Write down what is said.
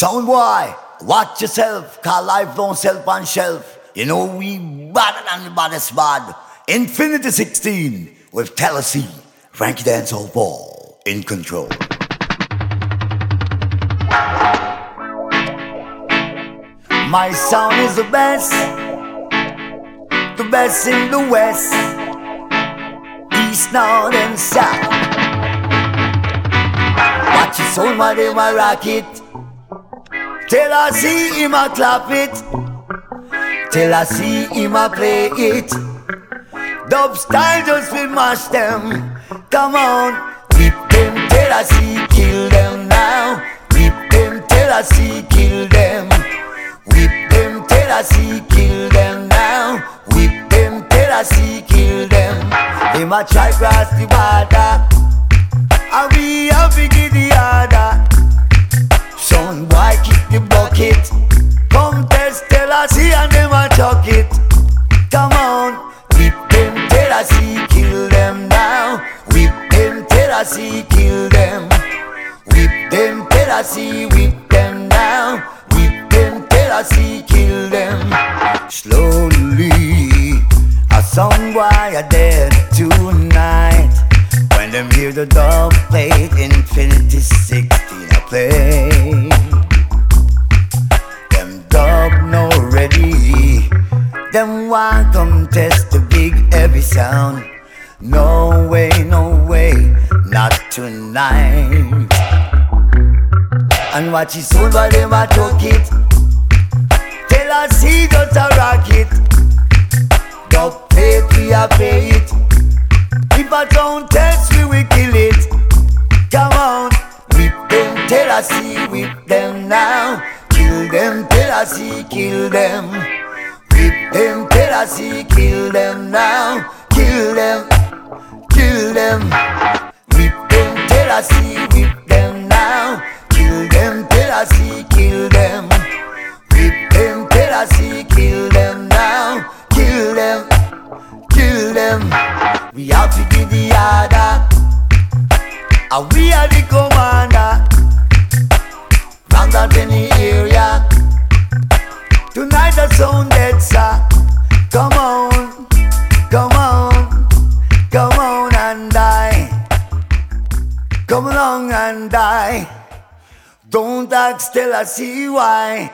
Sound boy, watch yourself, cause life don't sell on shelf. You know we better than the baddest bad. Infinity 16 with Tennessee, Frankie Dancehall Ball in control. My sound is the best, the best in the west, east, north, and south. Watch your soul, my day, my rocket. Till I see him, I clap it. Till I see him, I play it. Dub style just will mash them. Come on, whip them till I see, kill them now. Whip them till I see, kill them. Whip them till I see, kill them now. Whip them till I see, kill them. They might try cross the border, and we have to get the order. Son boy kick bucket, come test see, and them a chuck it. Come on, whip them see, kill them now. Whip them see, kill them. Whip them see, whip them now. Whip them see, kill them. Slowly, a song why I dead tonight. When them hear the dub plate, Infinity 16 I play. Want come test the big heavy sound. No way, no way, not tonight. And watch it soon, but them took it. Tell us he just a rocket. Dub plate, we a pay it. If I don't test, we will kill it. Come on, whip them tell us see, whip them now. Kill them tell us see, kill them. Whip them till I see, kill them now. Kill them, kill them. Whip them till I see, whip them now. Kill them till I see, kill them. Whip them till I see, kill them now. Kill them, kill them. We have to give the order. And we are the commander. From that Come along and die. Don't ask till I see why.